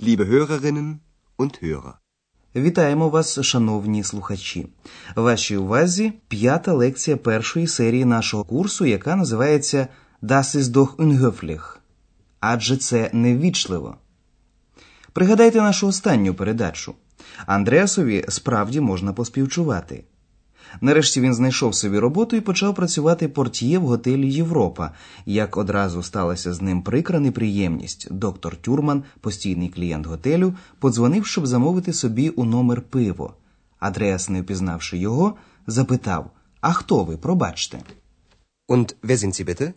liebe Hörerinnen und Hörer. Вітаємо вас, шановні слухачі. Вашій увазі п'ята лекція першої серії нашого курсу, яка називається Das ist doch unhöflich. Адже це неввічливо. Пригадайте нашу останню передачу. Андреасові справді можна поспівчувати. Нарешті він знайшов собі роботу і почав працювати портьє в готелі Європа. Як одразу сталася з ним прикра неприємність, доктор Тюрман, постійний клієнт готелю, подзвонив, щоб замовити собі у номер пиво. Адреас, не впізнавши його, запитав: А хто ви? Пробачте. Und wer sind Sie bitte?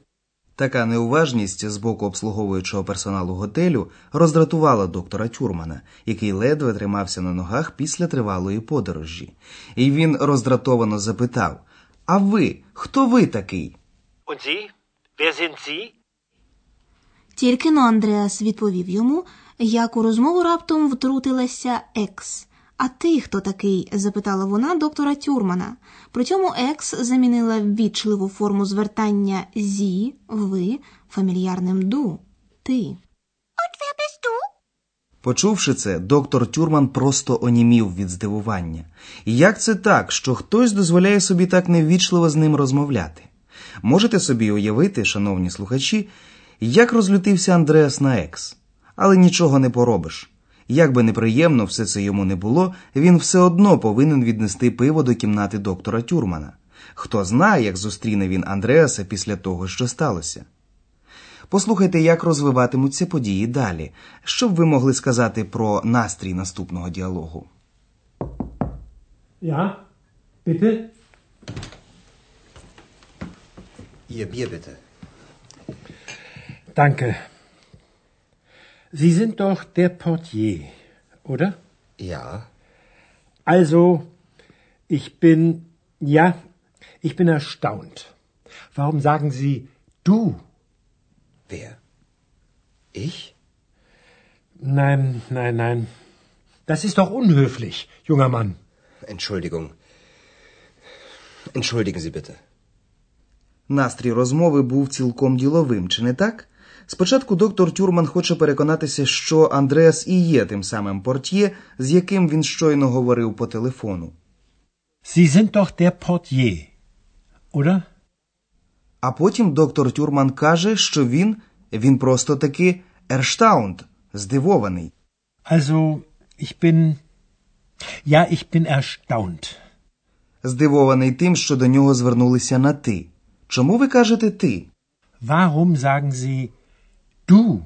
Така неуважність з боку обслуговуючого персоналу готелю роздратувала доктора Тюрмана, який ледве тримався на ногах після тривалої подорожі. І він роздратовано запитав: А ви, хто ви такий? Sind Sie? Тільки но Андреас відповів йому, як у розмову раптом втрутилася екс. А ти хто такий? запитала вона доктора Тюрмана. При цьому екс замінила ввічливу форму звертання зі, ви фамільярним ду. Ти. Почувши це, доктор Тюрман просто онімів від здивування. І як це так, що хтось дозволяє собі так неввічливо з ним розмовляти? Можете собі уявити, шановні слухачі, як розлютився Андреас на екс. Але нічого не поробиш. Як би неприємно все це йому не було, він все одно повинен віднести пиво до кімнати доктора Тюрмана. Хто знає, як зустріне він Андреаса після того, що сталося. Послухайте, як розвиватимуться події далі, що б ви могли сказати про настрій наступного діалогу. Ja, bitte? Ihr Bier bitte. Danke. Sie sind doch der Portier, oder? Ja. Also, ich bin, ja, ich bin erstaunt. Warum sagen Sie du? Wer? Ich? Nein, nein, nein. Das ist doch unhöflich, junger Mann. Entschuldigung. Entschuldigen Sie bitte. Настрій розмови був цілком діловим, чи не так? Спочатку доктор Тюрман хоче переконатися, що Андреас і є тим самим портьє, з яким він щойно говорив по телефону. Sie sind doch der Portier, oder? А потім доктор Тюрман каже, що він, він просто таки ерштаунд, здивований. Also, ich bin, ja, ich bin erstaunt. Здивований тим, що до нього звернулися на ти. Чому ви кажете ти? Warum sagen Sie du?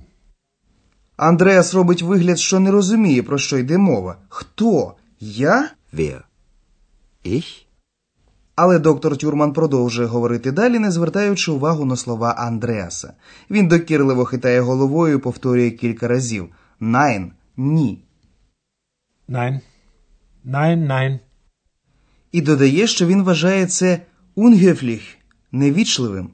Андреас робить вигляд, що не розуміє, про що йде мова. Хто? Я? Wer? Ich? Але доктор Тюрман продовжує говорити далі, не звертаючи увагу на слова Андреаса. Він докірливо хитає головою і повторює кілька разів: Nein, ні. Nein, nein, nein. І додає, що він вважає це unhöflich, невічливим.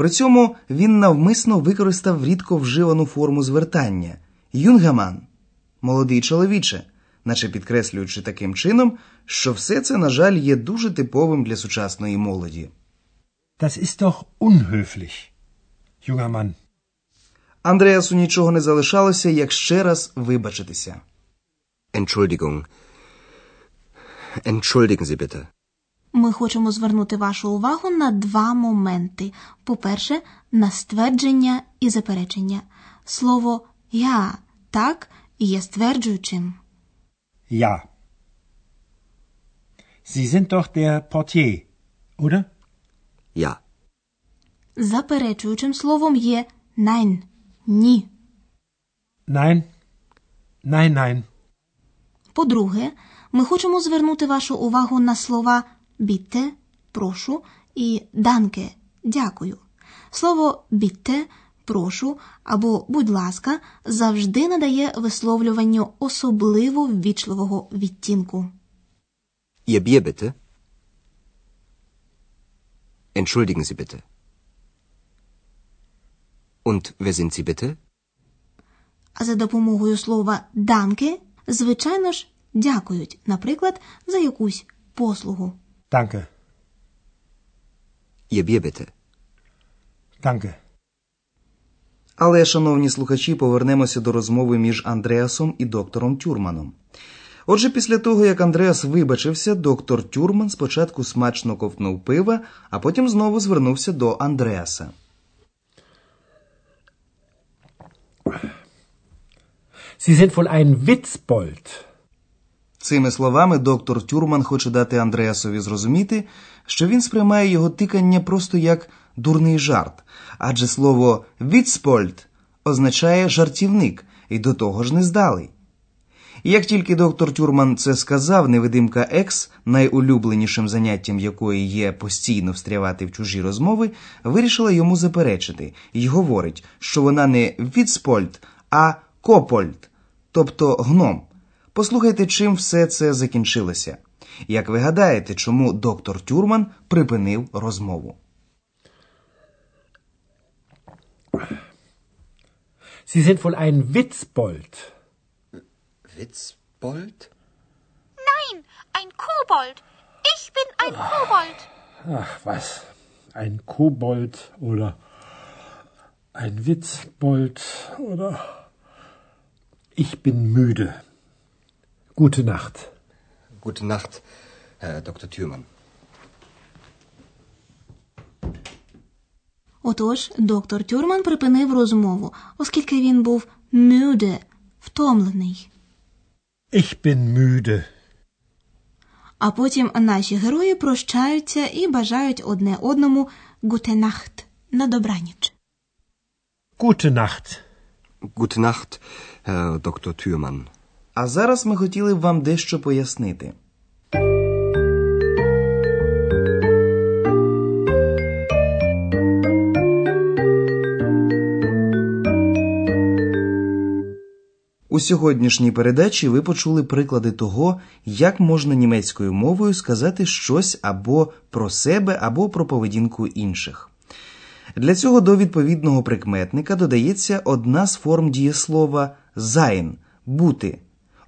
При цьому він навмисно використав рідко вживану форму звертання junger Mann, молодий чоловіче, наче підкреслюючи таким чином, що все це, на жаль, є дуже типовим для сучасної молоді. Das ist doch unhöflich, junger Mann. Андреасу нічого не залишалося, як ще раз вибачитися. Entschuldigung. Entschuldigen Sie bitte. Ми хочемо звернути вашу увагу на два моменти. По-перше, на ствердження і заперечення. Слово я так є стверджуючим. Ja. Sie sind doch der Portier, oder? Ja. Заперечуючим словом є nein – ні. Nein, nein, nein. По-друге, ми хочемо звернути вашу увагу на слова bitte – прошу і danke – дякую. Слово bitte – прошу або будь ласка завжди надає висловлюванню особливо ввічливого відтінку. Ihr Bier bitte. Entschuldigen Sie bitte. Und wer sind Sie bitte? А за допомогою слова danke, звичайно ж, дякують, наприклад, за якусь послугу. Danke, Ihr Bier bitte. danke. Але, шановні слухачі, повернемося до розмови між Андреасом і доктором Тюрманом. Отже, після того, як Андреас вибачився, доктор Тюрман спочатку смачно ковтнув пива, а потім знову звернувся до Андреаса. Sie sind wohl ein Witzbold. Цими словами доктор Тюрман хоче дати Андреасові зрозуміти, що він сприймає його тикання просто як дурний жарт, адже слово «віцпольд» означає жартівник і до того ж нездалий. І як тільки доктор Тюрман це сказав, невидимка Екс, найулюбленішим заняттям якої є постійно встрявати в чужі розмови, вирішила йому заперечити і говорить, що вона не Віцпольд, а Копольд, тобто гном. Послухайте, чим все це закінчилося. Як ви гадаєте, чому доктор Тюрман припинив розмову? Sie sind wohl ein Witzbold. Witzbold? Nein, ein Kobold. Ich bin ein Kobold. Ach was, ein Kobold oder ein Witzbold oder ich bin müde. Gute Nacht. Gute Nacht, Herr Dr. Thürmann. Отож, доктор Тюрман припинив розмову, оскільки він був müde, втомлений. Ich bin müde. А потім наші герої прощаються і бажають одне одному «Gute Nacht» на добраніч. Gute Nacht. Gute Nacht, Herr Dr. Thürmann. А зараз ми хотіли б вам дещо пояснити. У сьогоднішній передачі ви почули приклади того, як можна німецькою мовою сказати щось або про себе, або про поведінку інших. Для цього до відповідного прикметника додається одна з форм дієслова sein – бути.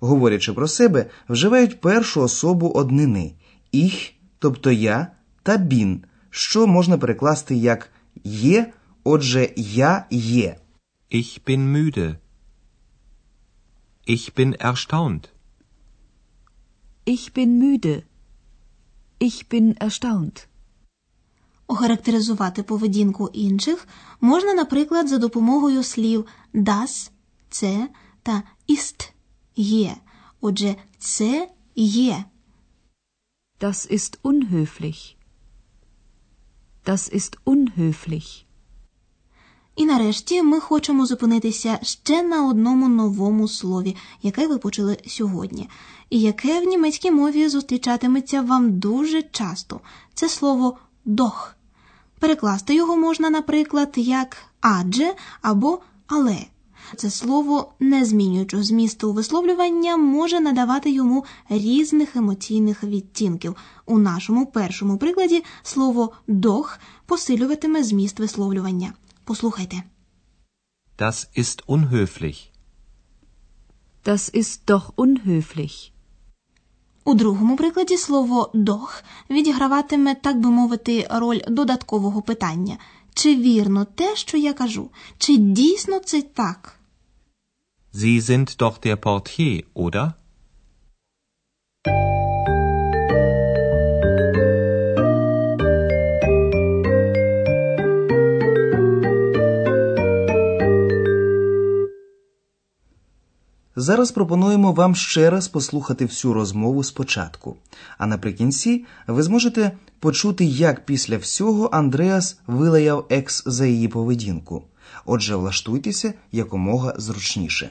Говорячи про себе, вживають першу особу однини ich, тобто я, та bin, що можна перекласти як є, отже, я є. Ich bin müde. Ich bin erstaunt. Ich bin müde. Ich bin erstaunt. Охарактеризувати поведінку інших можна, наприклад, за допомогою слів das – це та ist – є. Отже, це є. Das ist unhöflich. Das ist unhöflich. І нарешті ми хочемо зупинитися ще на одному новому слові, яке ви почули сьогодні, і яке в німецькій мові зустрічатиметься вам дуже часто. Це слово дох. Перекласти його можна, наприклад, як адже або але. Це слово, не змінюючи змісту висловлювання, може надавати йому різних емоційних відтінків. У нашому першому прикладі слово дох посилюватиме зміст висловлювання. Послухайте. Das ist unhöflich. Das ist doch unhöflich. У другому прикладі слово дох відіграватиме, так би мовити, роль додаткового питання. Чи вірно те, що я кажу? Чи дійсно це так? Sie sind doch der Portier, oder? Зараз пропонуємо вам ще раз послухати всю розмову спочатку. А наприкінці ви зможете почути, як після всього Андреас вилаяв екс за її поведінку. Отже, влаштуйтеся якомога зручніше.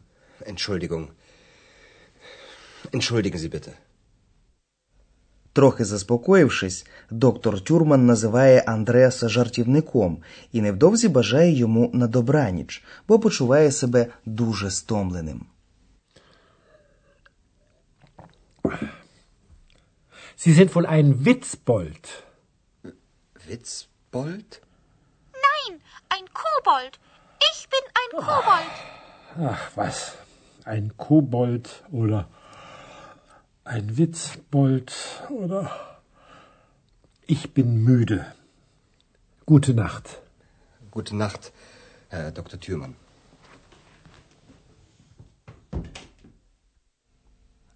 Entschuldigung. Entschuldigen Sie bitte. Трохи заспокоївшись, доктор Тюрман називає Андреаса жартівником і невдовзі бажає йому на добраніч, бо почуває себе дуже стомленим. Sie sind wohl ein Witzbold. Witzbold? Nein, ein Kobold. Ich bin ein Kobold. Ach was, ein Kobold oder ein Witzbold oder ich bin müde. Gute Nacht. Gute Nacht, Herr Dr. Thürmann.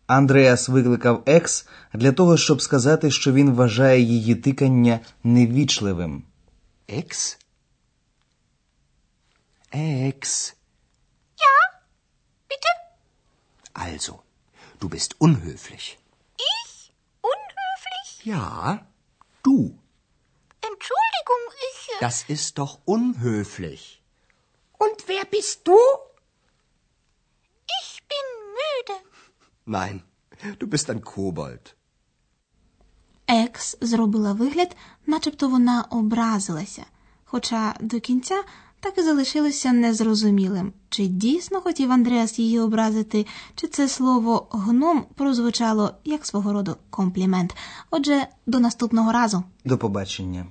Андреас викликав Екс для того, щоб сказати, що він вважає її тикання невічливим. Ex? Ex. Also, du bist unhöflich. Ich? Unhöflich? Ja, du. Entschuldigung, ich. äh, Das ist doch unhöflich. Und wer bist du? Ich bin müde. Nein, du bist ein Kobold. Екс зробила вигляд, начебто вона образилася, хоча до кінця так і залишилося незрозумілим, чи дійсно хотів Андреас її образити, чи це слово гном прозвучало як свого роду комплімент. Отже, до наступного разу. До побачення.